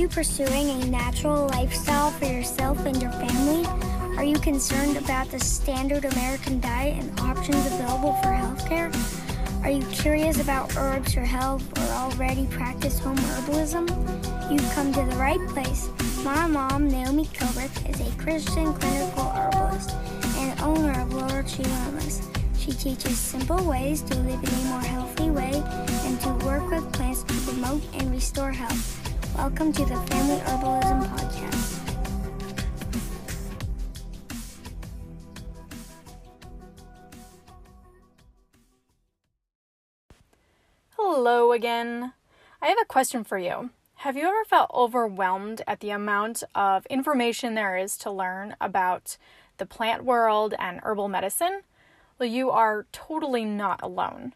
you pursuing a natural lifestyle for yourself and your family? Are you concerned about the standard American diet and options available for healthcare? Are you curious about herbs for health or already practice home herbalism? You've come to the right place. My mom, Naomi Kilbreth, is a Christian clinical herbalist and owner of Lower Tree Wellness. She teaches simple ways to live in a more healthy way and to work with plants to promote and restore health. Welcome to the Family Herbalism Podcast. Hello again. I have a question for you. Have you ever felt overwhelmed at the amount of information there is to learn about the plant world and herbal medicine? Well, you are totally not alone.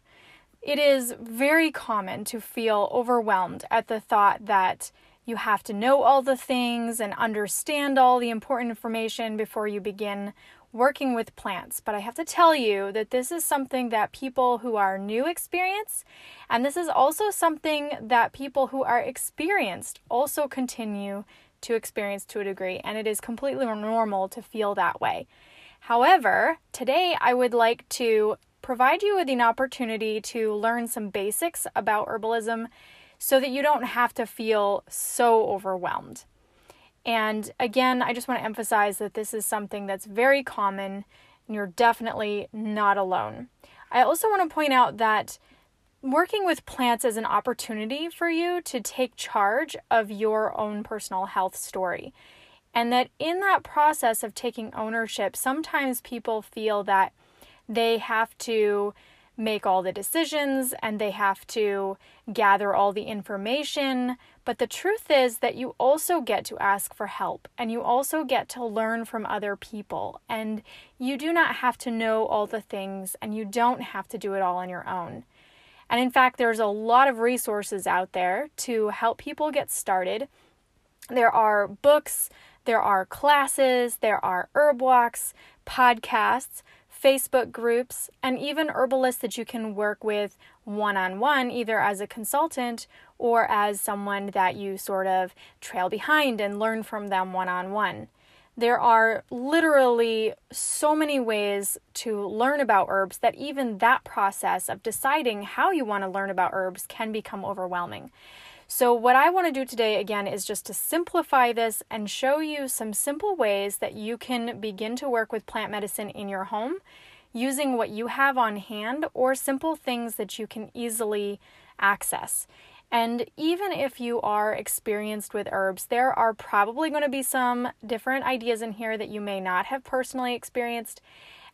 It is very common to feel overwhelmed at the thought that you have to know all the things and understand all the important information before you begin working with plants. But I have to tell you that this is something that people who are new experience, and this is also something that people who are experienced also continue to experience to a degree, and it is completely normal to feel that way. However, today I would like to provide you with an opportunity to learn some basics about herbalism so that you don't have to feel so overwhelmed. And again, I just want to emphasize that this is something that's very common and you're definitely not alone. I also want to point out that working with plants is an opportunity for you to take charge of your own personal health story. And that in that process of taking ownership, sometimes people feel that they have to make all the decisions and they have to gather all the information. But the truth is that you also get to ask for help and you also get to learn from other people. And you do not have to know all the things and you don't have to do it all on your own. And in fact, there's a lot of resources out there to help people get started. There are books, there are classes, there are herb walks, podcasts Facebook groups, and even herbalists that you can work with one on one, either as a consultant or as someone that you sort of trail behind and learn from them one on one. There are literally so many ways to learn about herbs that even that process of deciding how you want to learn about herbs can become overwhelming. So, what I want to do today again is just to simplify this and show you some simple ways that you can begin to work with plant medicine in your home using what you have on hand or simple things that you can easily access. And even if you are experienced with herbs, there are probably going to be some different ideas in here that you may not have personally experienced.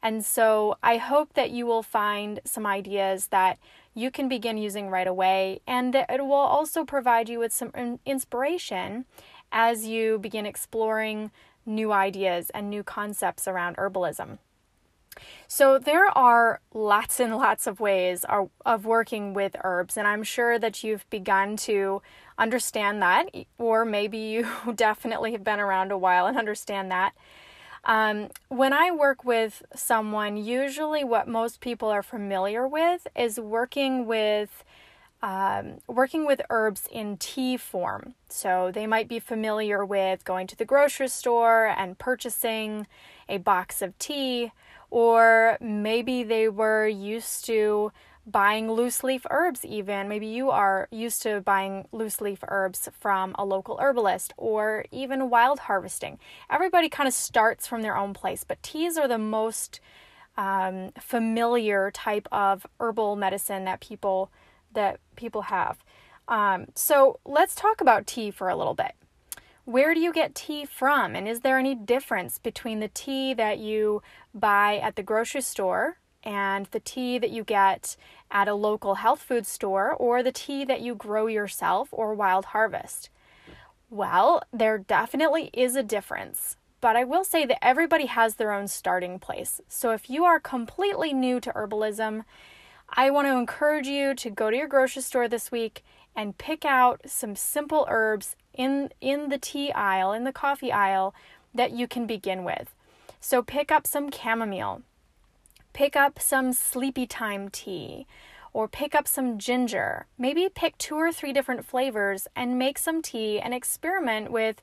And so I hope that you will find some ideas that you can begin using right away, and it will also provide you with some inspiration as you begin exploring new ideas and new concepts around herbalism. So, there are lots and lots of ways of working with herbs, and I'm sure that you've begun to understand that, or maybe you definitely have been around a while and understand that. Um, when I work with someone, usually what most people are familiar with is working with um, working with herbs in tea form. So they might be familiar with going to the grocery store and purchasing a box of tea, or maybe they were used to buying loose leaf herbs, even. Maybe you are used to buying loose leaf herbs from a local herbalist or even wild harvesting. Everybody kind of starts from their own place, but teas are the most um, familiar type of herbal medicine that people that people have. Um, so let's talk about tea for a little bit. Where do you get tea from? And is there any difference between the tea that you buy at the grocery store and the tea that you get at a local health food store or the tea that you grow yourself or wild harvest? Well, there definitely is a difference. But I will say that everybody has their own starting place. So if you are completely new to herbalism, I want to encourage you to go to your grocery store this week and pick out some simple herbs in in the tea aisle, in the coffee aisle that you can begin with. So pick up some chamomile, pick up some sleepy time tea or pick up some ginger. Maybe pick two or three different flavors and make some tea and experiment with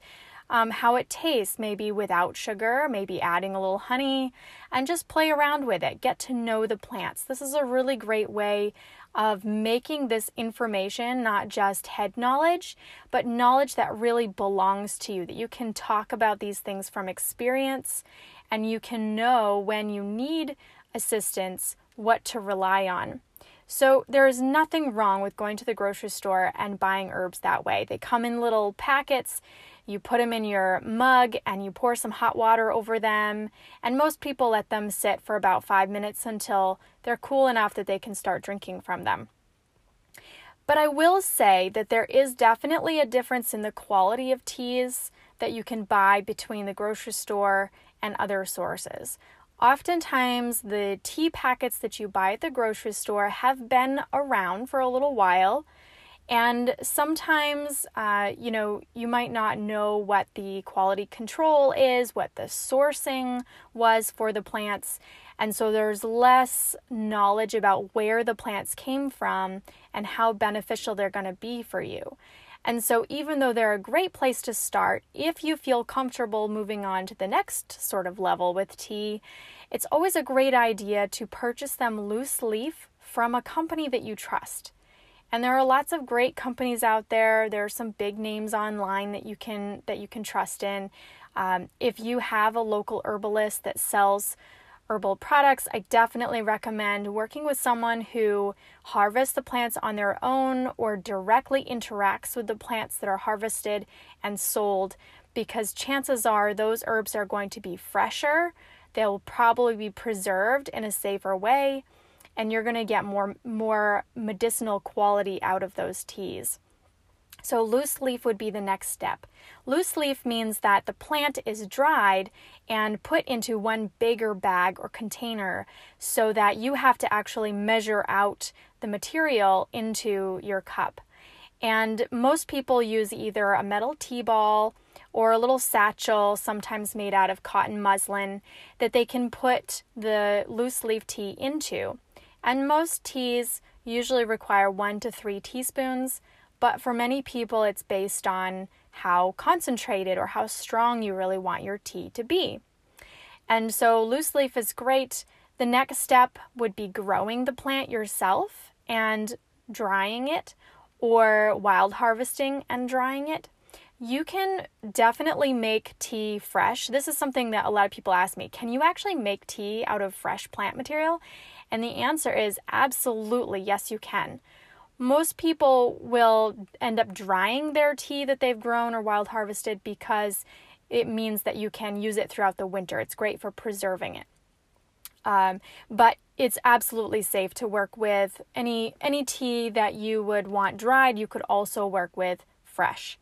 um, how it tastes, maybe without sugar, maybe adding a little honey, and just play around with it. Get to know the plants. This is a really great way of making this information not just head knowledge, but knowledge that really belongs to you, that you can talk about these things from experience and you can know when you need assistance what to rely on. So, there is nothing wrong with going to the grocery store and buying herbs that way. They come in little packets you put them in your mug and you pour some hot water over them. And most people let them sit for about five minutes until they're cool enough that they can start drinking from them. But I will say that there is definitely a difference in the quality of teas that you can buy between the grocery store and other sources. Oftentimes, the tea packets that you buy at the grocery store have been around for a little while. And sometimes, uh, you know, you might not know what the quality control is, what the sourcing was for the plants. And so there's less knowledge about where the plants came from and how beneficial they're going to be for you. And so, even though they're a great place to start, if you feel comfortable moving on to the next sort of level with tea, it's always a great idea to purchase them loose leaf from a company that you trust. And there are lots of great companies out there. There are some big names online that you can that you can trust in. Um, if you have a local herbalist that sells herbal products, I definitely recommend working with someone who harvests the plants on their own or directly interacts with the plants that are harvested and sold because chances are those herbs are going to be fresher. They'll probably be preserved in a safer way and you're going to get more more medicinal quality out of those teas. So loose leaf would be the next step. Loose leaf means that the plant is dried and put into one bigger bag or container so that you have to actually measure out the material into your cup. And most people use either a metal tea ball or a little satchel, sometimes made out of cotton muslin, that they can put the loose leaf tea into. And most teas usually require one to three teaspoons, but for many people, it's based on how concentrated or how strong you really want your tea to be. And so, loose leaf is great. The next step would be growing the plant yourself and drying it, or wild harvesting and drying it. You can definitely make tea fresh. This is something that a lot of people ask me. Can you actually make tea out of fresh plant material? And the answer is absolutely yes, you can. Most people will end up drying their tea that they've grown or wild harvested because it means that you can use it throughout the winter. It's great for preserving it. Um, but it's absolutely safe to work with any any tea that you would want dried. You could also work with fresh.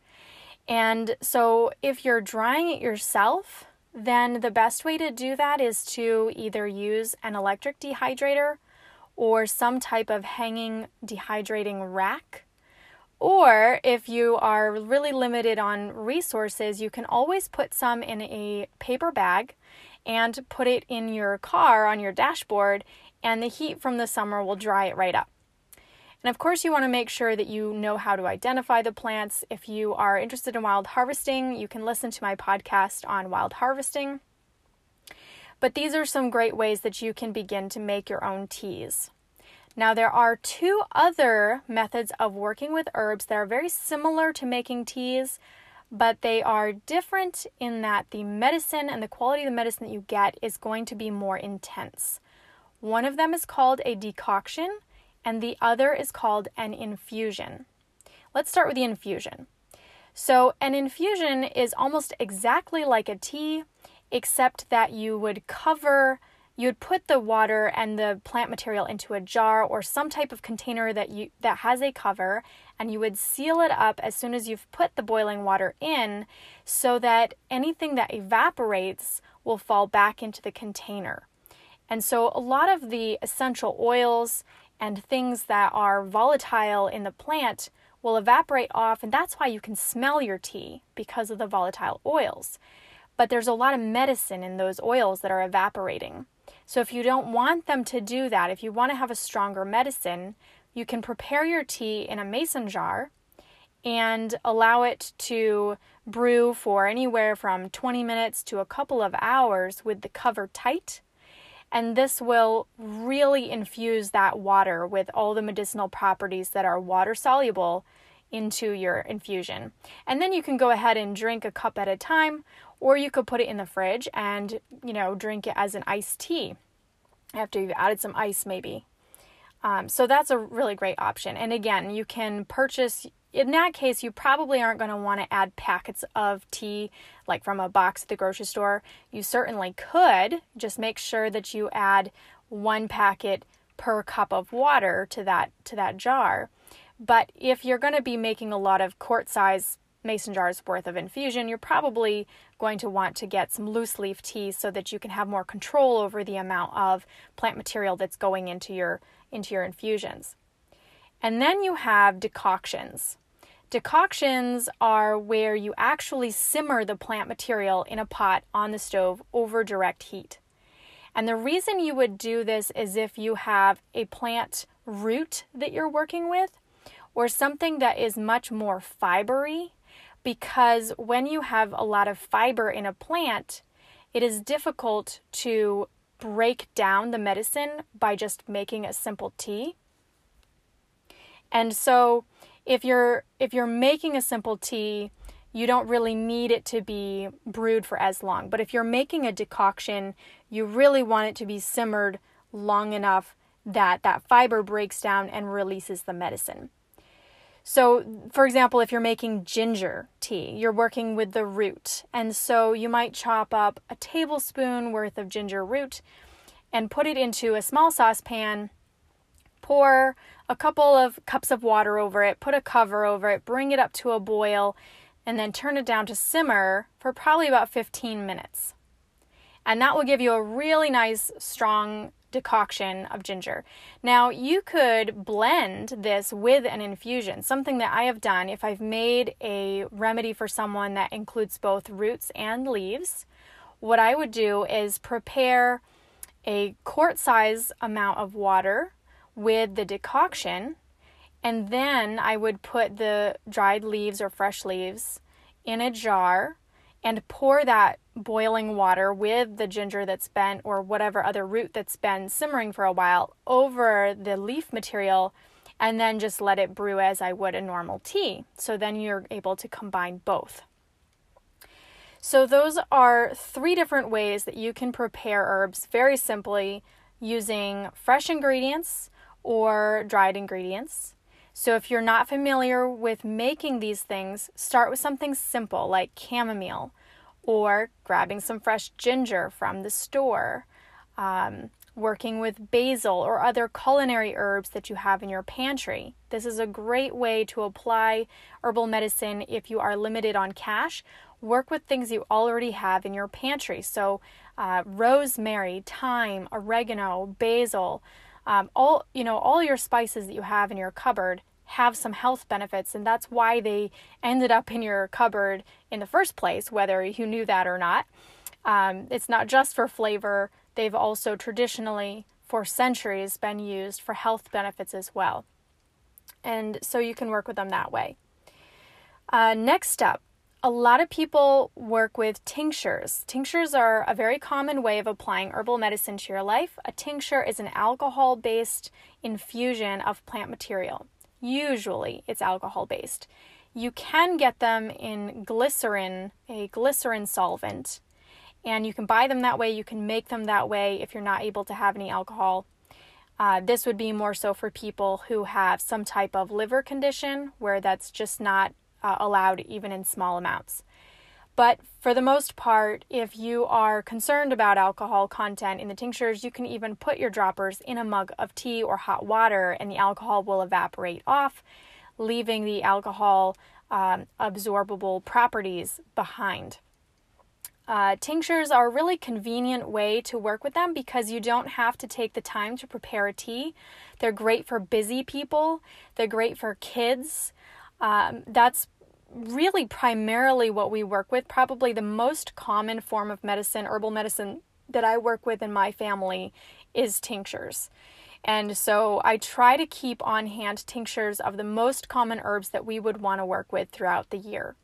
And so if you're drying it yourself, then the best way to do that is to either use an electric dehydrator or some type of hanging dehydrating rack. Or if you are really limited on resources, you can always put some in a paper bag and put it in your car on your dashboard, and the heat from the summer will dry it right up. And of course, you want to make sure that you know how to identify the plants. If you are interested in wild harvesting, you can listen to my podcast on wild harvesting. But these are some great ways that you can begin to make your own teas. Now, there are two other methods of working with herbs that are very similar to making teas, but they are different in that the medicine and the quality of the medicine that you get is going to be more intense. One of them is called a decoction, and the other is called an infusion. Let's start with the infusion. So, an infusion is almost exactly like a tea, except that you would cover, you would put the water and the plant material into a jar or some type of container that you that has a cover, and you would seal it up as soon as you've put the boiling water in, so that anything that evaporates will fall back into the container. And so, a lot of the essential oils and things that are volatile in the plant will evaporate off, and that's why you can smell your tea because of the volatile oils. But there's a lot of medicine in those oils that are evaporating. So if you don't want them to do that, if you want to have a stronger medicine, you can prepare your tea in a mason jar and allow it to brew for anywhere from 20 minutes to a couple of hours with the cover tight. And this will really infuse that water with all the medicinal properties that are water soluble into your infusion. And then you can go ahead and drink a cup at a time, or you could put it in the fridge and, you know, drink it as an iced tea after you've added some ice, maybe. Um, so that's a really great option. And again, you can purchase in that case, you probably aren't going to want to add packets of tea like from a box at the grocery store. You certainly could, just make sure that you add one packet per cup of water to that to that jar. But if you're going to be making a lot of quart size mason jars worth of infusion, you're probably going to want to get some loose leaf tea so that you can have more control over the amount of plant material that's going into your into your infusions. And then you have decoctions. Decoctions are where you actually simmer the plant material in a pot on the stove over direct heat. And the reason you would do this is if you have a plant root that you're working with or something that is much more fibery, because when you have a lot of fiber in a plant, it is difficult to break down the medicine by just making a simple tea. And so if you're if you're making a simple tea, you don't really need it to be brewed for as long. But if you're making a decoction, you really want it to be simmered long enough that that fiber breaks down and releases the medicine. So, for example, if you're making ginger tea, you're working with the root. And so you might chop up a tablespoon worth of ginger root and put it into a small saucepan pour a couple of cups of water over it, put a cover over it, bring it up to a boil, and then turn it down to simmer for probably about 15 minutes. And that will give you a really nice, strong decoction of ginger. Now, you could blend this with an infusion, something that I have done if I've made a remedy for someone that includes both roots and leaves. What I would do is prepare a quart size amount of water with the decoction, and then I would put the dried leaves or fresh leaves in a jar and pour that boiling water with the ginger that's been or whatever other root that's been simmering for a while over the leaf material and then just let it brew as I would a normal tea. So then you're able to combine both. So, those are three different ways that you can prepare herbs very simply using fresh ingredients or dried ingredients. So, if you're not familiar with making these things, start with something simple like chamomile or grabbing some fresh ginger from the store, um, working with basil or other culinary herbs that you have in your pantry. This is a great way to apply herbal medicine if you are limited on cash. Work with things you already have in your pantry. So, uh, rosemary, thyme, oregano, basil um, all you know all your spices that you have in your cupboard have some health benefits and that's why they ended up in your cupboard in the first place whether you knew that or not. Um, it's not just for flavor. They've also traditionally for centuries been used for health benefits as well. And so you can work with them that way. Uh, next step a lot of people work with tinctures. Tinctures are a very common way of applying herbal medicine to your life. A tincture is an alcohol based infusion of plant material. Usually, it's alcohol based. You can get them in glycerin, a glycerin solvent, and you can buy them that way. You can make them that way if you're not able to have any alcohol. Uh, this would be more so for people who have some type of liver condition where that's just not uh, allowed even in small amounts. But for the most part, if you are concerned about alcohol content in the tinctures, you can even put your droppers in a mug of tea or hot water, and the alcohol will evaporate off, leaving the alcohol um, absorbable properties behind. Uh, tinctures are a really convenient way to work with them because you don't have to take the time to prepare a tea. They're great for busy people, they're great for kids. Um, that's really primarily what we work with. Probably the most common form of medicine, herbal medicine that I work with in my family is tinctures. And so I try to keep on hand tinctures of the most common herbs that we would want to work with throughout the year.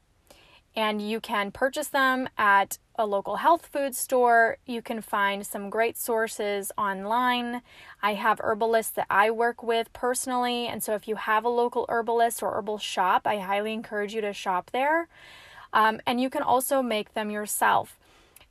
And you can purchase them at a local health food store. You can find some great sources online. I have herbalists that I work with personally. And so if you have a local herbalist or herbal shop, I highly encourage you to shop there. Um, and you can also make them yourself.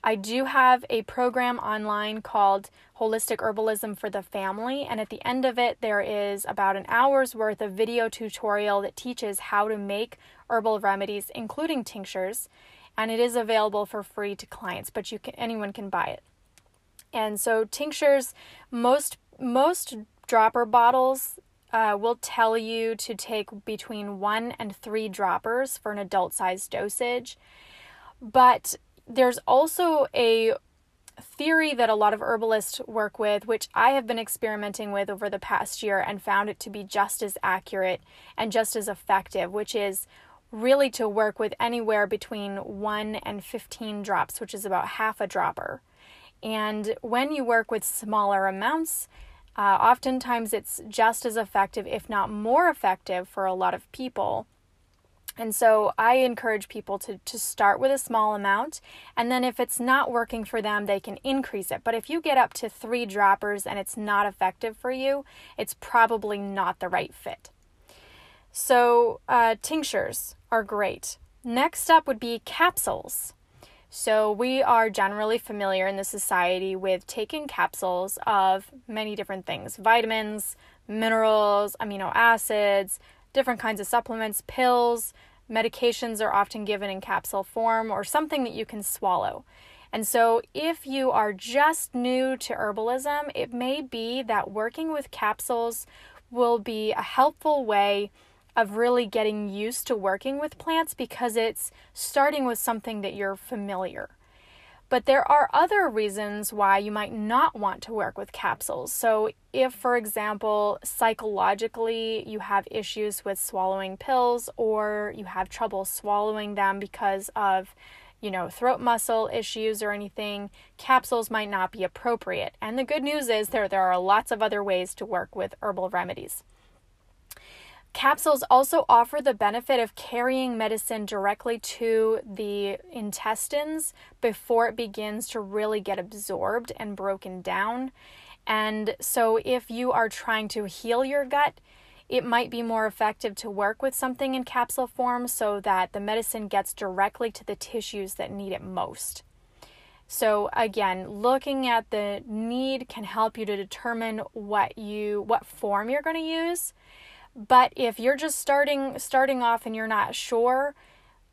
I do have a program online called Holistic Herbalism for the Family, and at the end of it, there is about an hour's worth of video tutorial that teaches how to make herbal remedies, including tinctures, and it is available for free to clients, but you can anyone can buy it. And so tinctures, most most dropper bottles uh, will tell you to take between one and three droppers for an adult sized dosage. But there's also a theory that a lot of herbalists work with, which I have been experimenting with over the past year and found it to be just as accurate and just as effective, which is really to work with anywhere between 1 and 15 drops, which is about half a dropper. And when you work with smaller amounts, uh, oftentimes it's just as effective, if not more effective, for a lot of people and so I encourage people to, to start with a small amount, and then if it's not working for them, they can increase it. But if you get up to three droppers and it's not effective for you, it's probably not the right fit. So, uh, tinctures are great. Next up would be capsules. So, we are generally familiar in the society with taking capsules of many different things vitamins, minerals, amino acids, different kinds of supplements, pills, medications are often given in capsule form or something that you can swallow. And so, if you are just new to herbalism, it may be that working with capsules will be a helpful way of really getting used to working with plants because it's starting with something that you're familiar. But there are other reasons why you might not want to work with capsules. So, if, for example, psychologically you have issues with swallowing pills or you have trouble swallowing them because of you know, throat muscle issues or anything, capsules might not be appropriate. And the good news is there there are lots of other ways to work with herbal remedies. Capsules also offer the benefit of carrying medicine directly to the intestines before it begins to really get absorbed and broken down. And so, if you are trying to heal your gut, it might be more effective to work with something in capsule form so that the medicine gets directly to the tissues that need it most. So again, looking at the need can help you to determine what you what form you're going to use but if you're just starting starting off and you're not sure,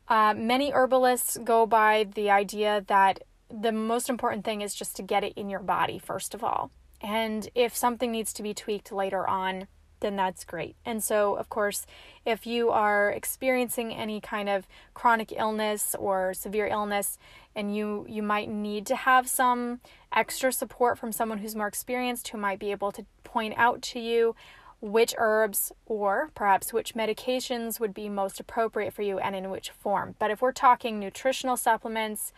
uh, many herbalists go by the idea that the most important thing is just to get it in your body first of all. And if something needs to be tweaked later on, then that's great. And so, of course, if you are experiencing any kind of chronic illness or severe illness and you you might need to have some extra support from someone who's more experienced who might be able to point out to you which herbs or perhaps which medications would be most appropriate for you and in which form. But if we're talking nutritional supplements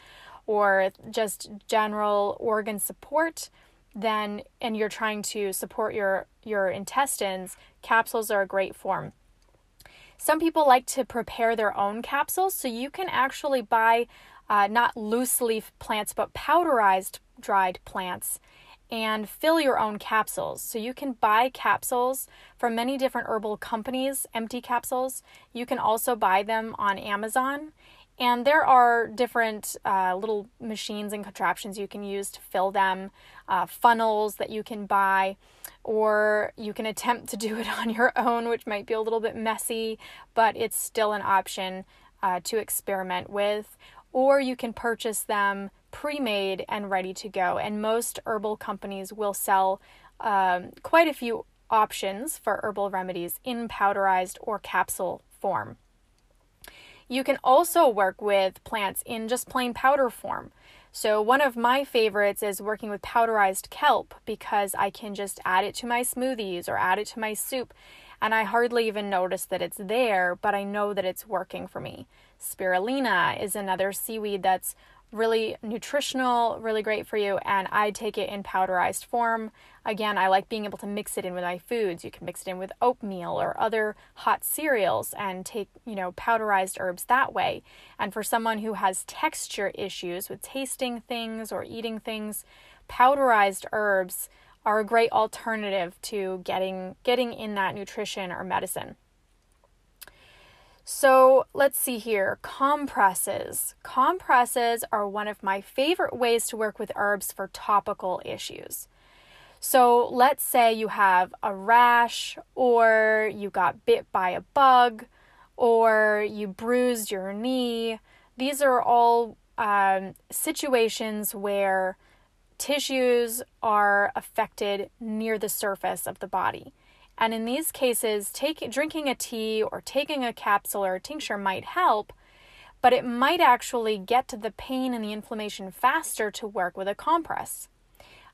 or just general organ support, then and you're trying to support your your intestines, capsules are a great form. Some people like to prepare their own capsules, so you can actually buy uh, not loose leaf plants but powderized dried plants and fill your own capsules. So you can buy capsules from many different herbal companies, empty capsules. You can also buy them on Amazon. And there are different uh, little machines and contraptions you can use to fill them, uh, funnels that you can buy, or you can attempt to do it on your own, which might be a little bit messy, but it's still an option uh, to experiment with. Or you can purchase them pre made and ready to go. And most herbal companies will sell um, quite a few options for herbal remedies in powderized or capsule form. You can also work with plants in just plain powder form. So, one of my favorites is working with powderized kelp because I can just add it to my smoothies or add it to my soup, and I hardly even notice that it's there, but I know that it's working for me. Spirulina is another seaweed that's really nutritional, really great for you, and I take it in powderized form. Again, I like being able to mix it in with my foods. You can mix it in with oatmeal or other hot cereals and take, you know, powderized herbs that way. And for someone who has texture issues with tasting things or eating things, powderized herbs are a great alternative to getting getting in that nutrition or medicine. So let's see here compresses. Compresses are one of my favorite ways to work with herbs for topical issues. So let's say you have a rash, or you got bit by a bug, or you bruised your knee. These are all um, situations where tissues are affected near the surface of the body. And in these cases, take, drinking a tea or taking a capsule or a tincture might help, but it might actually get to the pain and the inflammation faster to work with a compress.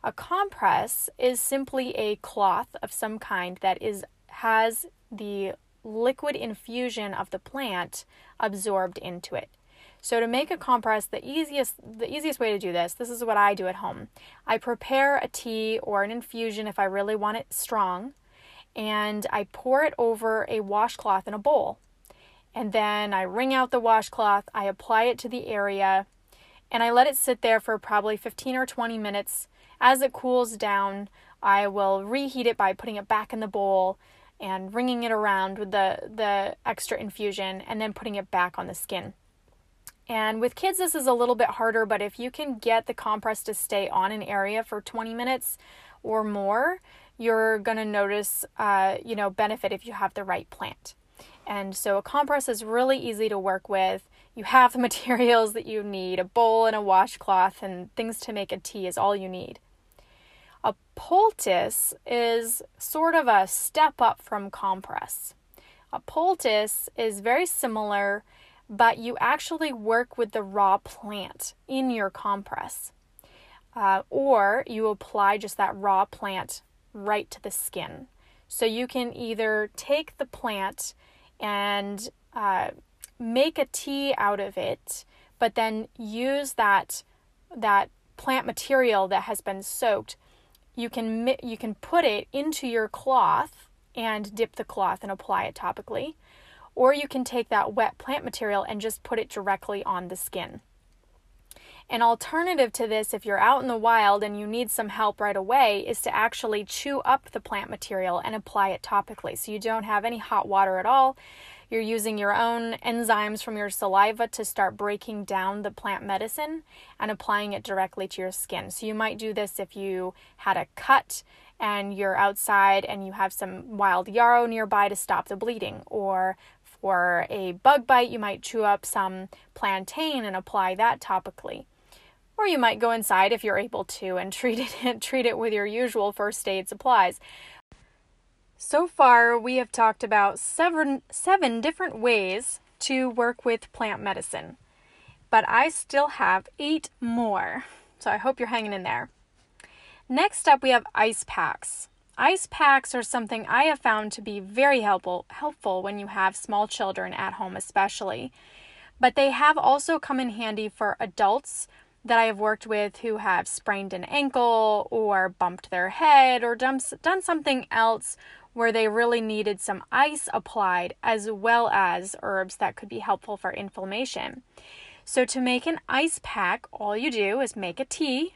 A compress is simply a cloth of some kind that is has the liquid infusion of the plant absorbed into it. So to make a compress, the easiest the easiest way to do this, this is what I do at home. I prepare a tea or an infusion if I really want it strong and I pour it over a washcloth in a bowl. And then I wring out the washcloth, I apply it to the area, and I let it sit there for probably 15 or 20 minutes. As it cools down, I will reheat it by putting it back in the bowl and wringing it around with the, the extra infusion and then putting it back on the skin. And with kids, this is a little bit harder, but if you can get the compress to stay on an area for 20 minutes or more, you're going to notice, uh, you know, benefit if you have the right plant. And so a compress is really easy to work with. You have the materials that you need a bowl and a washcloth, and things to make a tea is all you need. A poultice is sort of a step up from compress. A poultice is very similar, but you actually work with the raw plant in your compress. Uh, or you apply just that raw plant right to the skin. So you can either take the plant and uh, make a tea out of it, but then use that that plant material that has been soaked. You can you can put it into your cloth and dip the cloth and apply it topically, or you can take that wet plant material and just put it directly on the skin. An alternative to this, if you're out in the wild and you need some help right away, is to actually chew up the plant material and apply it topically. So you don't have any hot water at all. You're using your own enzymes from your saliva to start breaking down the plant medicine and applying it directly to your skin. So you might do this if you had a cut and you're outside and you have some wild yarrow nearby to stop the bleeding, or for a bug bite, you might chew up some plantain and apply that topically or you might go inside if you're able to and treat it treat it with your usual first aid supplies. So far, we have talked about seven seven different ways to work with plant medicine. But I still have 8 more. So I hope you're hanging in there. Next up, we have ice packs. Ice packs are something I have found to be very helpful helpful when you have small children at home especially. But they have also come in handy for adults that I have worked with who have sprained an ankle or bumped their head or done, something else where they really needed some ice applied as well as herbs that could be helpful for inflammation. So, to make an ice pack, all you do is make a tea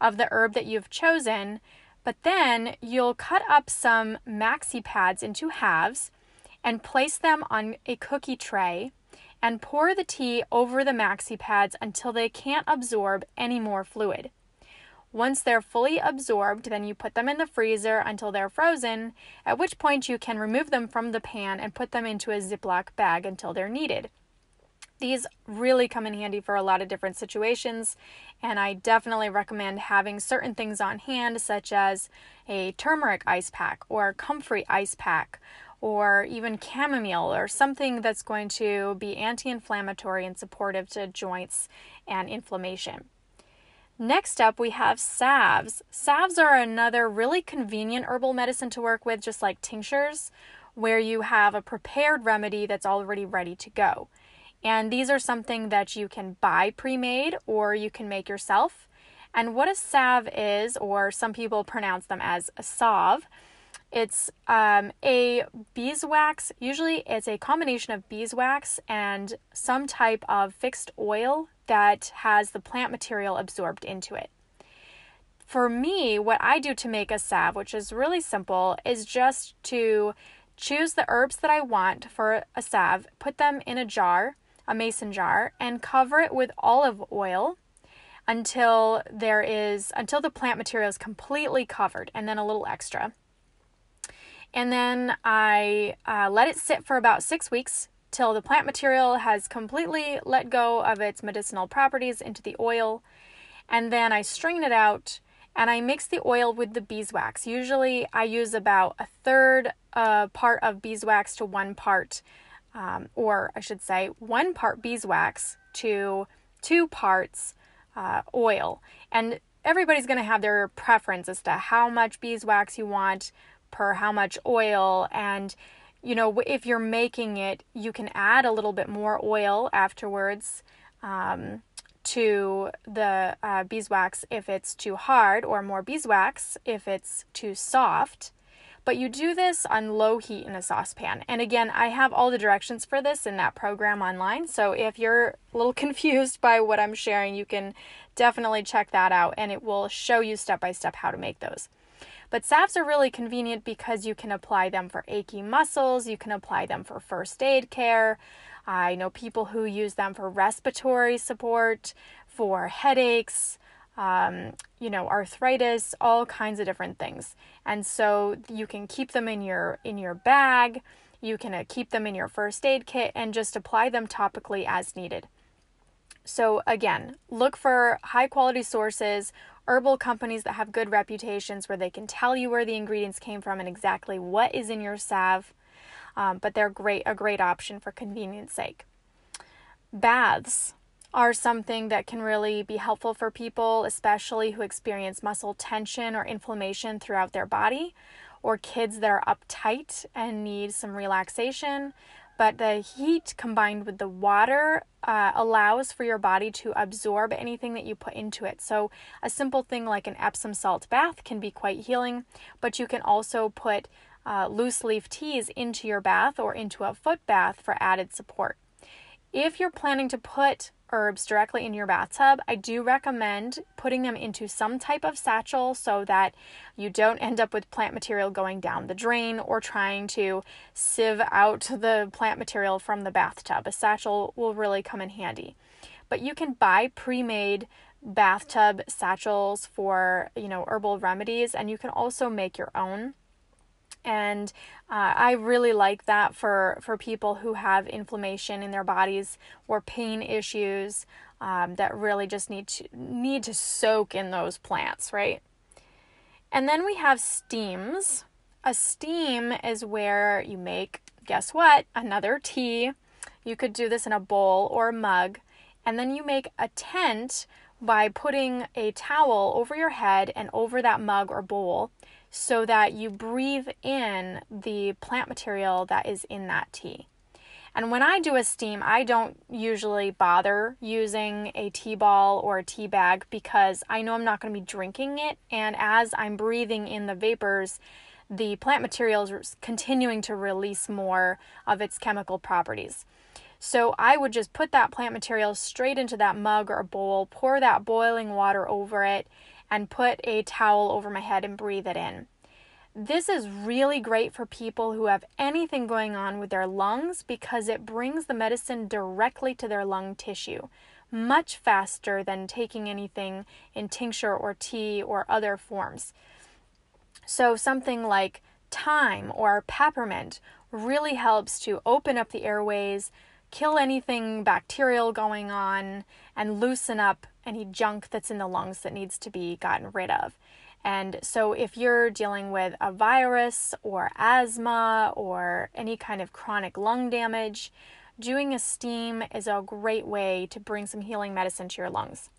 of the herb that you've chosen, but then you'll cut up some maxi pads into halves and place them on a cookie tray and pour the tea over the maxi pads until they can't absorb any more fluid. Once they're fully absorbed, then you put them in the freezer until they're frozen, at which point you can remove them from the pan and put them into a Ziploc bag until they're needed. These really come in handy for a lot of different situations, and I definitely recommend having certain things on hand, such as a turmeric ice pack or comfrey ice pack or even chamomile or something that's going to be anti inflammatory and supportive to joints and inflammation. Next up, we have salves. Salves are another really convenient herbal medicine to work with, just like tinctures, where you have a prepared remedy that's already ready to go. And these are something that you can buy pre made or you can make yourself. And what a salve is, or some people pronounce them as a salve, it's um, a beeswax. Usually, it's a combination of beeswax and some type of fixed oil that has the plant material absorbed into it. For me, what I do to make a salve, which is really simple, is just to choose the herbs that I want for a salve, put them in a jar, a mason jar, and cover it with olive oil until there is until the plant material is completely covered and then a little extra and then i uh, let it sit for about six weeks till the plant material has completely let go of its medicinal properties into the oil and then i strain it out and i mix the oil with the beeswax usually i use about a third uh, part of beeswax to one part um, or i should say one part beeswax to two parts uh, oil. And everybody's going to have their preference as to how much beeswax you want per how much oil. And, you know, if you're making it, you can add a little bit more oil afterwards. Um, to the uh, beeswax if it's too hard, or more beeswax if it's too soft. But you do this on low heat in a saucepan. And again, I have all the directions for this in that program online. So if you're a little confused by what I'm sharing, you can definitely check that out and it will show you step by step how to make those. But salves are really convenient because you can apply them for achy muscles, you can apply them for first aid care. I know people who use them for respiratory support, for headaches, um, you know, arthritis, all kinds of different things. And so you can keep them in your in your bag. You can uh, keep them in your first aid kit and just apply them topically as needed. So again, look for high quality sources, herbal companies that have good reputations where they can tell you where the ingredients came from and exactly what is in your salve. Um, but they're great, a great option for convenience sake. Baths are something that can really be helpful for people, especially who experience muscle tension or inflammation throughout their body, or kids that are uptight and need some relaxation. But the heat combined with the water uh, allows for your body to absorb anything that you put into it. So, a simple thing like an Epsom salt bath can be quite healing, but you can also put uh, loose leaf teas into your bath or into a foot bath for added support. If you're planning to put herbs directly in your bathtub, I do recommend putting them into some type of satchel so that you don't end up with plant material going down the drain or trying to sieve out the plant material from the bathtub. A satchel will really come in handy. But you can buy pre-made bathtub satchels for, you know, herbal remedies and you can also make your own and uh, I really like that for for people who have inflammation in their bodies or pain issues um, that really just need to need to soak in those plants, right? And then we have steams. A steam is where you make guess what another tea. You could do this in a bowl or a mug, and then you make a tent by putting a towel over your head and over that mug or bowl so that you breathe in the plant material that is in that tea. And when I do a steam, I don't usually bother using a tea ball or a tea bag because I know I'm not going to be drinking it. And as I'm breathing in the vapors, the plant material is continuing to release more of its chemical properties. So I would just put that plant material straight into that mug or bowl, pour that boiling water over it, and put a towel over my head and breathe it in. This is really great for people who have anything going on with their lungs because it brings the medicine directly to their lung tissue much faster than taking anything in tincture or tea or other forms. So, something like thyme or peppermint really helps to open up the airways, kill anything bacterial going on, and loosen up any junk that's in the lungs that needs to be gotten rid of. And so, if you're dealing with a virus or asthma or any kind of chronic lung damage, doing a steam is a great way to bring some healing medicine to your lungs.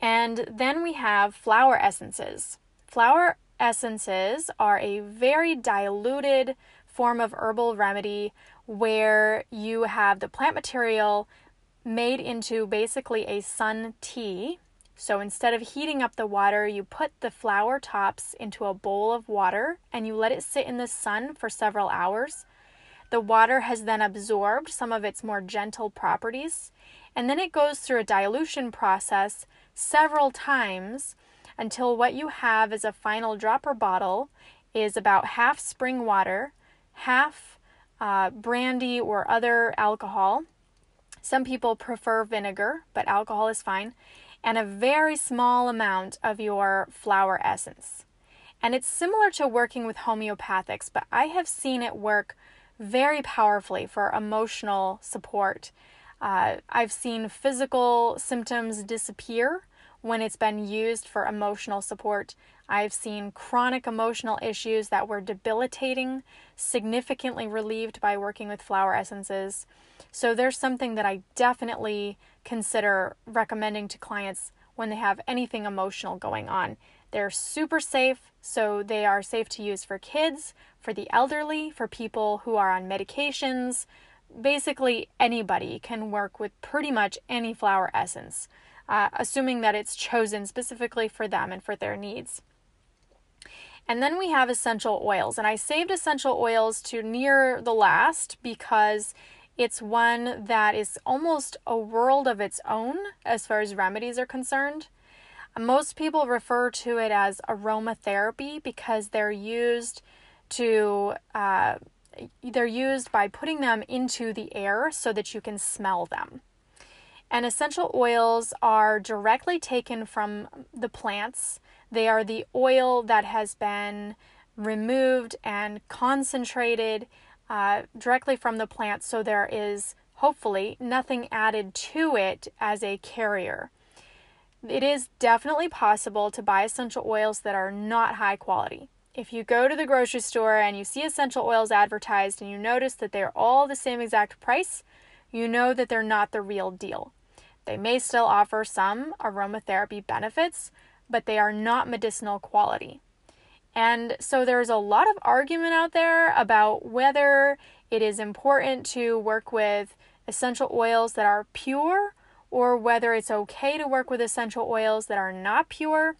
And then we have flower essences. Flower essences are a very diluted form of herbal remedy where you have the plant material made into basically a sun tea. So instead of heating up the water, you put the flower tops into a bowl of water and you let it sit in the sun for several hours. The water has then absorbed some of its more gentle properties, and then it goes through a dilution process several times until what you have as a final dropper bottle is about half spring water, half uh, brandy or other alcohol. Some people prefer vinegar, but alcohol is fine, and a very small amount of your flower essence. And it's similar to working with homeopathics, but I have seen it work very powerfully for emotional support. Uh, I've seen physical symptoms disappear when it's been used for emotional support. I've seen chronic emotional issues that were debilitating significantly relieved by working with flower essences. So there's something that I definitely consider recommending to clients when they have anything emotional going on. They're super safe, so they are safe to use for kids, for the elderly, for people who are on medications. Basically, anybody can work with pretty much any flower essence uh, assuming that it's chosen specifically for them and for their needs. And then we have essential oils. And I saved essential oils to near the last because it's one that is almost a world of its own as far as remedies are concerned. Most people refer to it as aromatherapy because they're used to uh, they're used by putting them into the air so that you can smell them. And essential oils are directly taken from the plants. They are the oil that has been removed and concentrated uh, directly from the plant, so there is hopefully nothing added to it as a carrier. It is definitely possible to buy essential oils that are not high quality. If you go to the grocery store and you see essential oils advertised and you notice that they're all the same exact price, you know that they're not the real deal. They may still offer some aromatherapy benefits, but they are not medicinal quality. And so there's a lot of argument out there about whether it is important to work with essential oils that are pure or whether it's okay to work with essential oils that are not pure.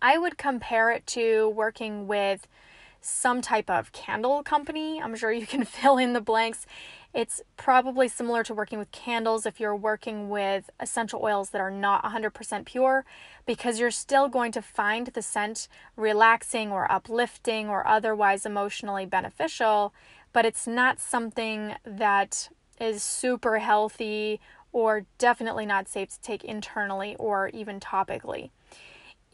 I would compare it to working with some type of candle company. I'm sure you can fill in the blanks. It's probably similar to working with candles if you're working with essential oils that are not 100% pure, because you're still going to find the scent relaxing or uplifting or otherwise emotionally beneficial, but it's not something that is super healthy or definitely not safe to take internally or even topically.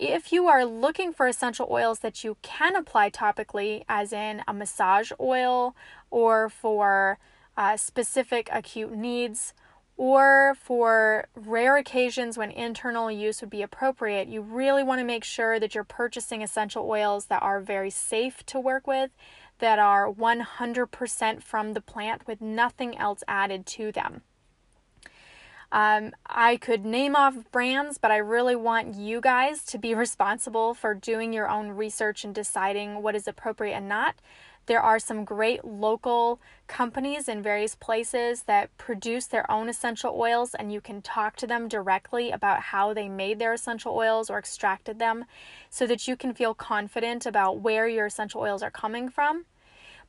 If you are looking for essential oils that you can apply topically, as in a massage oil or for uh, specific acute needs, or for rare occasions when internal use would be appropriate, you really want to make sure that you're purchasing essential oils that are very safe to work with, that are 100% from the plant with nothing else added to them. Um, I could name off brands, but I really want you guys to be responsible for doing your own research and deciding what is appropriate and not. There are some great local companies in various places that produce their own essential oils, and you can talk to them directly about how they made their essential oils or extracted them so that you can feel confident about where your essential oils are coming from.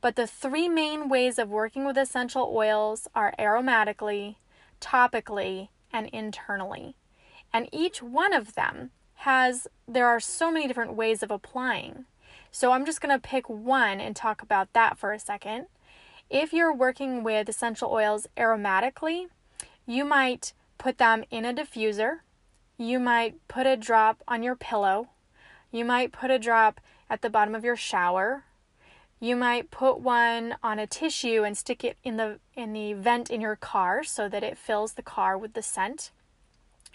But the three main ways of working with essential oils are aromatically, topically, and internally. And each one of them has, there are so many different ways of applying. So I'm just going to pick one and talk about that for a second. If you're working with essential oils aromatically, you might put them in a diffuser. You might put a drop on your pillow. You might put a drop at the bottom of your shower. You might put one on a tissue and stick it in the in the vent in your car so that it fills the car with the scent.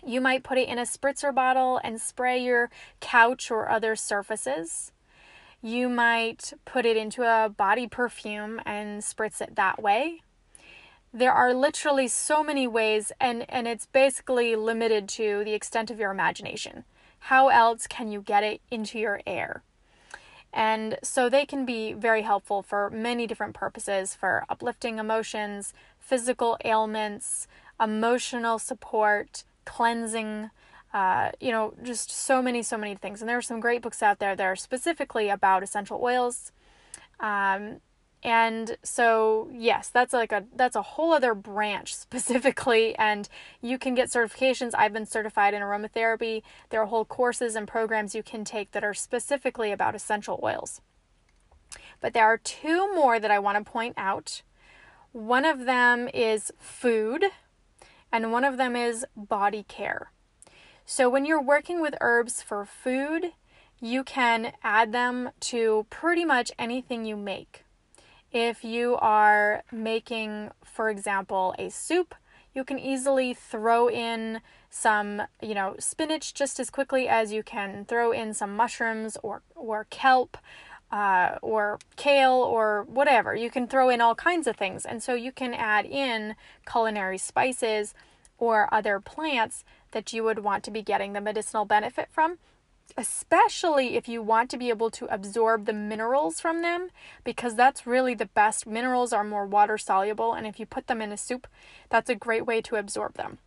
You might put it in a spritzer bottle and spray your couch or other surfaces. You might put it into a body perfume and spritz it that way. There are literally so many ways, and, and it's basically limited to the extent of your imagination. How else can you get it into your air? And so they can be very helpful for many different purposes for uplifting emotions, physical ailments, emotional support, cleansing, uh, you know, just so many, so many things. And there are some great books out there that are specifically about essential oils. Um, and so yes that's like a that's a whole other branch specifically. And you can get certifications. I've been certified in aromatherapy. There are whole courses and programs you can take that are specifically about essential oils. But there are two more that i want to point out. One of them is food and one of them is body care so when you're working with herbs for food you can add them to pretty much anything you make if you are making, for example, a soup, you can easily throw in some, you know, spinach just as quickly as you can throw in some mushrooms or, or kelp uh, or kale or whatever. You can throw in all kinds of things. And so you can add in culinary spices or other plants that you would want to be getting the medicinal benefit from especially if you want to be able to absorb the minerals from them because that's really the best. Minerals are more water soluble and if you put them in a soup that's a great way to absorb them.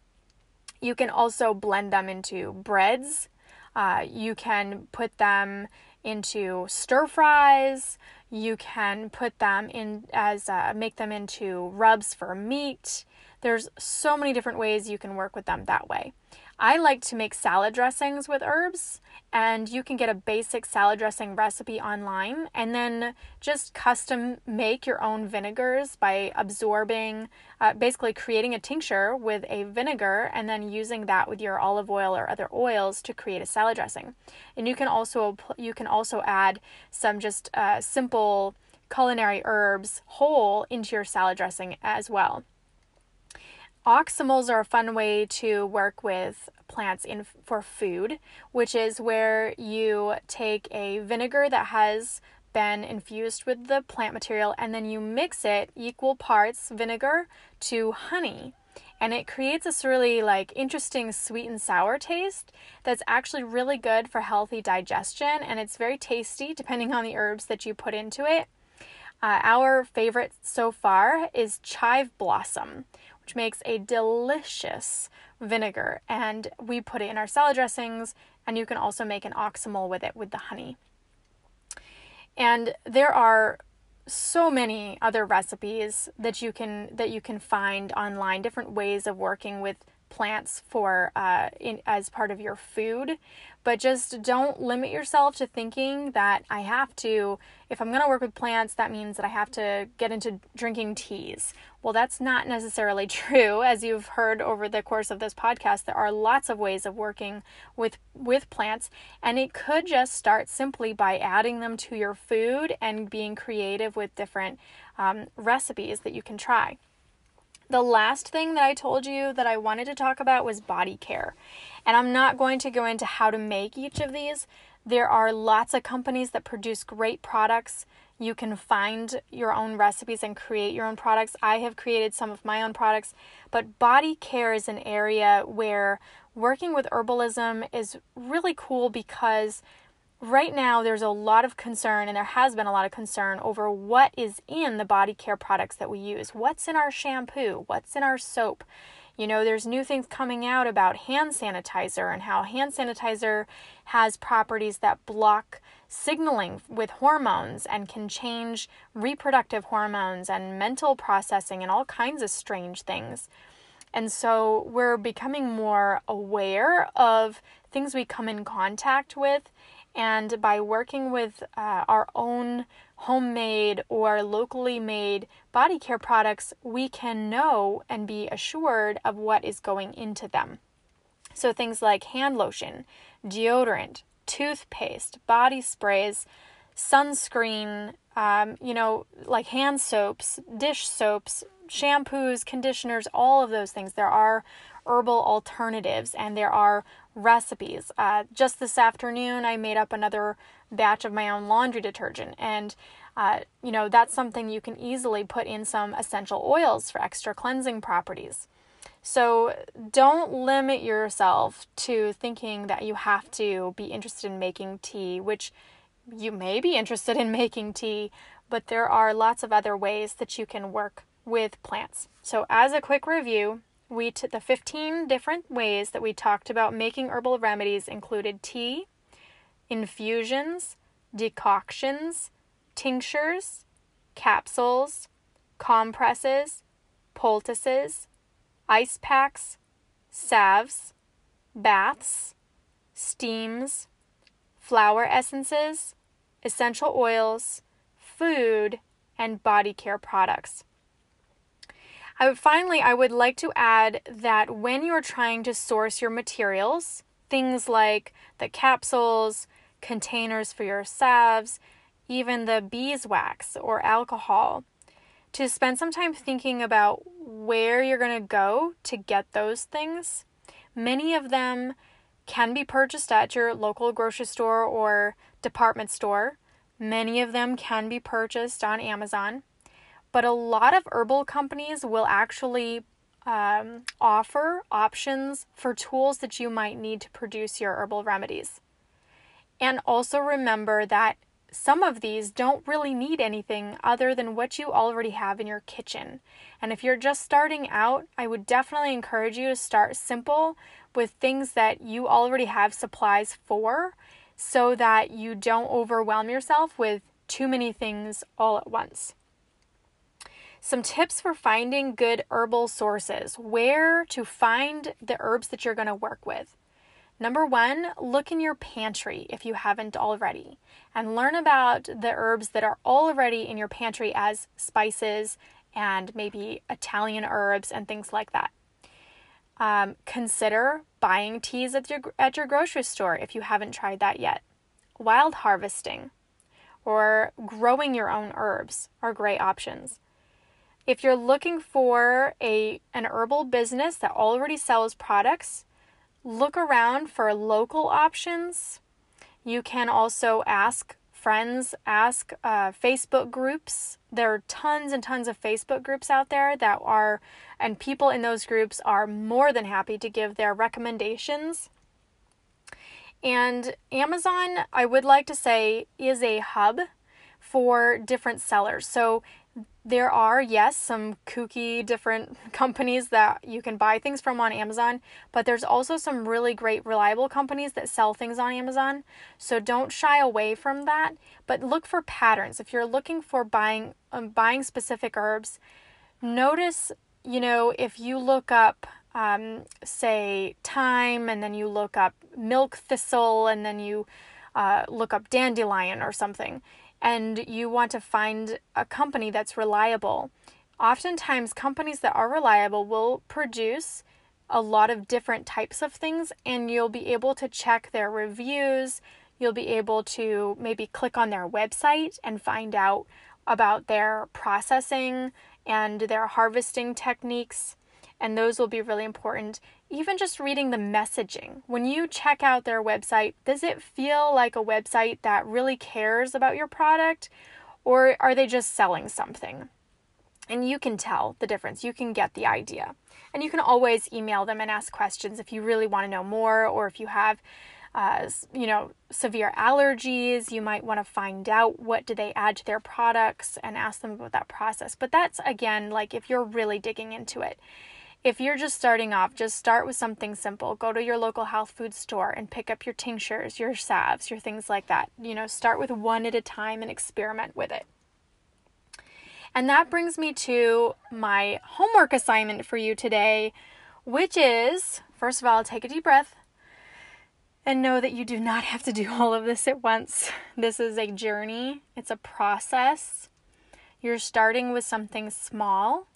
You can also blend them into breads. Uh, you can put them into stir fries. You can put them in as uh, make them into rubs for meat there's so many different ways you can work with them that way I like to make salad dressings with herbs, and you can get a basic salad dressing recipe online and then just custom make your own vinegars by absorbing, uh, basically creating a tincture with a vinegar and then using that with your olive oil or other oils to create a salad dressing. And you can also you can also add some just uh, simple culinary herbs whole into your salad dressing as well. Oxymels are a fun way to work with plants in for food, which is where you take a vinegar that has been infused with the plant material and then you mix it equal parts vinegar to honey. And it creates this really like interesting sweet and sour taste that's actually really good for healthy digestion and it's very tasty depending on the herbs that you put into it. Uh, our favorite so far is chive blossom which makes a delicious vinegar. And we put it in our salad dressings, and you can also make an oxymel with it with the honey. And there are so many other recipes that you can that you can find online different ways of working with plants for uh, in, as part of your food but just don't limit yourself to thinking that I have to, if I'm going to work with plants, that means that I have to get into drinking teas. Well, that's not necessarily true. As you've heard over the course of this podcast, there are lots of ways of working with, with plants, and it could just start simply by adding them to your food and being creative with different um, recipes that you can try. The last thing that I told you that I wanted to talk about was body care. And I'm not going to go into how to make each of these. There are lots of companies that produce great products. You can find your own recipes and create your own products. I have created some of my own products, but body care is an area where working with herbalism is really cool because right now there's a lot of concern and there has been a lot of concern over what is in the body care products that we use. What's in our shampoo? What's in our soap? You know there's new things coming out about hand sanitizer and how hand sanitizer has properties that block signaling with hormones and can change reproductive hormones and mental processing and all kinds of strange things. And so we're becoming more aware of things we come in contact with and by working with uh, our own homemade or locally made body care products, we can know and be assured of what is going into them. So things like hand lotion, deodorant, toothpaste, body sprays, sunscreen, um, you know, like hand soaps, dish soaps, shampoos, conditioners, all of those things. There are herbal alternatives and there are recipes. Uh, just this afternoon, I made up another batch of my own laundry detergent, and uh, you know that's something you can easily put in some essential oils for extra cleansing properties. So don't limit yourself to thinking that you have to be interested in making tea, which you may be interested in making tea, but there are lots of other ways that you can work with plants. So, as a quick review, we t- the 15 different ways that we talked about making herbal remedies included tea, infusions, decoctions, tinctures, capsules, compresses, poultices, ice packs, salves, baths, steams, flower essences, essential oils, food, and body care products. I would, finally, I would like to add that when you're trying to source your materials, things like the capsules, containers for your salves, even the beeswax or alcohol, to spend some time thinking about where you're going to go to get those things. Many of them can be purchased at your local grocery store or department store. Many of them can be purchased on Amazon. But a lot of herbal companies will actually um, offer options for tools that you might need to produce your herbal remedies. And also remember that some of these don't really need anything other than what you already have in your kitchen. And if you're just starting out, I would definitely encourage you to start simple with things that you already have supplies for so that you don't overwhelm yourself with too many things all at once. Some tips for finding good herbal sources where to find the herbs that you're going to work with. Number one, look in your pantry if you haven't already, and learn about the herbs that are already in your pantry as spices and maybe Italian herbs and things like that. Um, consider buying teas at your, at your grocery store if you haven't tried that yet. Wild harvesting or growing your own herbs are great options. If you're looking for a an herbal business that already sells products, look around for local options. You can also ask friends, ask uh, Facebook groups. There are tons and tons of Facebook groups out there that are, and people in those groups are more than happy to give their recommendations. And Amazon, I would like to say, is a hub for different sellers. So there are, yes, some kooky different companies that you can buy things from on Amazon, but there's also some really great, reliable companies that sell things on Amazon. So don't shy away from that, but look for patterns. If you're looking for buying um, buying specific herbs, notice, you know, if you look up um, say thyme and then you look up milk thistle and then you uh, look up dandelion or something and you want to find a company that's reliable. Oftentimes, companies that are reliable will produce a lot of different types of things, and you'll be able to check their reviews. You'll be able to maybe click on their website and find out about their processing and their harvesting techniques, and those will be really important even just reading the messaging. When you check out their website, does it feel like a website that really cares about your product or are they just selling something? And you can tell the difference. You can get the idea. And you can always email them and ask questions if you really want to know more or if you have uh, you know severe allergies you might want to find out what do they add to their products and ask them about that process but that's again like if you're really digging into it if you're just starting off, just start with something simple. Go to your local health food store and pick up your tinctures, your salves, your things like that. You know, start with one at a time and experiment with it. And that brings me to my homework assignment for you today, which is first of all, take a deep breath and know that you do not have to do all of this at once. This is a journey, it's a process. You're starting with something small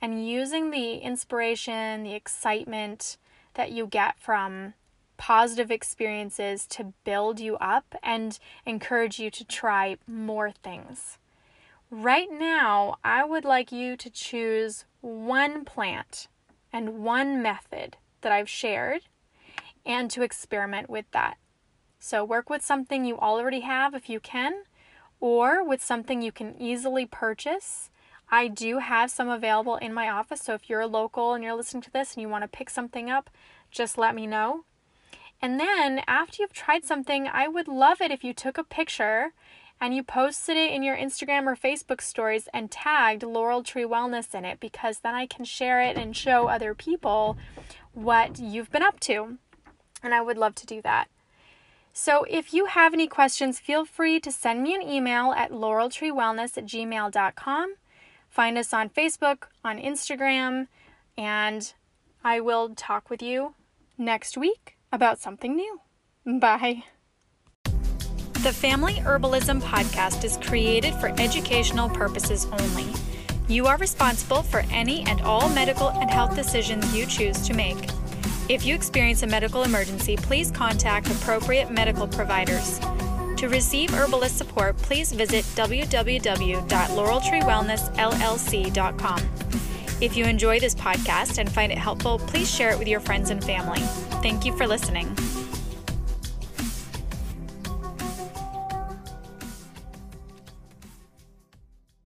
and using the inspiration, the excitement that you get from positive experiences to build you up and encourage you to try more things. Right now, I would like you to choose one plant and one method that I've shared and to experiment with that. So, work with something you already have if you can, or with something you can easily purchase I do have some available in my office, so if you're a local and you're listening to this and you want to pick something up, just let me know. And then after you've tried something, I would love it if you took a picture and you posted it in your Instagram or Facebook stories and tagged Laurel Tree Wellness in it because then I can share it and show other people what you've been up to. And I would love to do that. So if you have any questions, feel free to send me an email at laureltreewellness at gmail.com. Find us on Facebook, on Instagram, and I will talk with you next week about something new. Bye. The Family Herbalism podcast is created for educational purposes only. You are responsible for any and all medical and health decisions you choose to make. If you experience a medical emergency, please contact appropriate medical providers. To receive herbalist support, please visit www.laureltreewellnessllc.com. If you enjoy this podcast and find it helpful, please share it with your friends and family. Thank you for listening.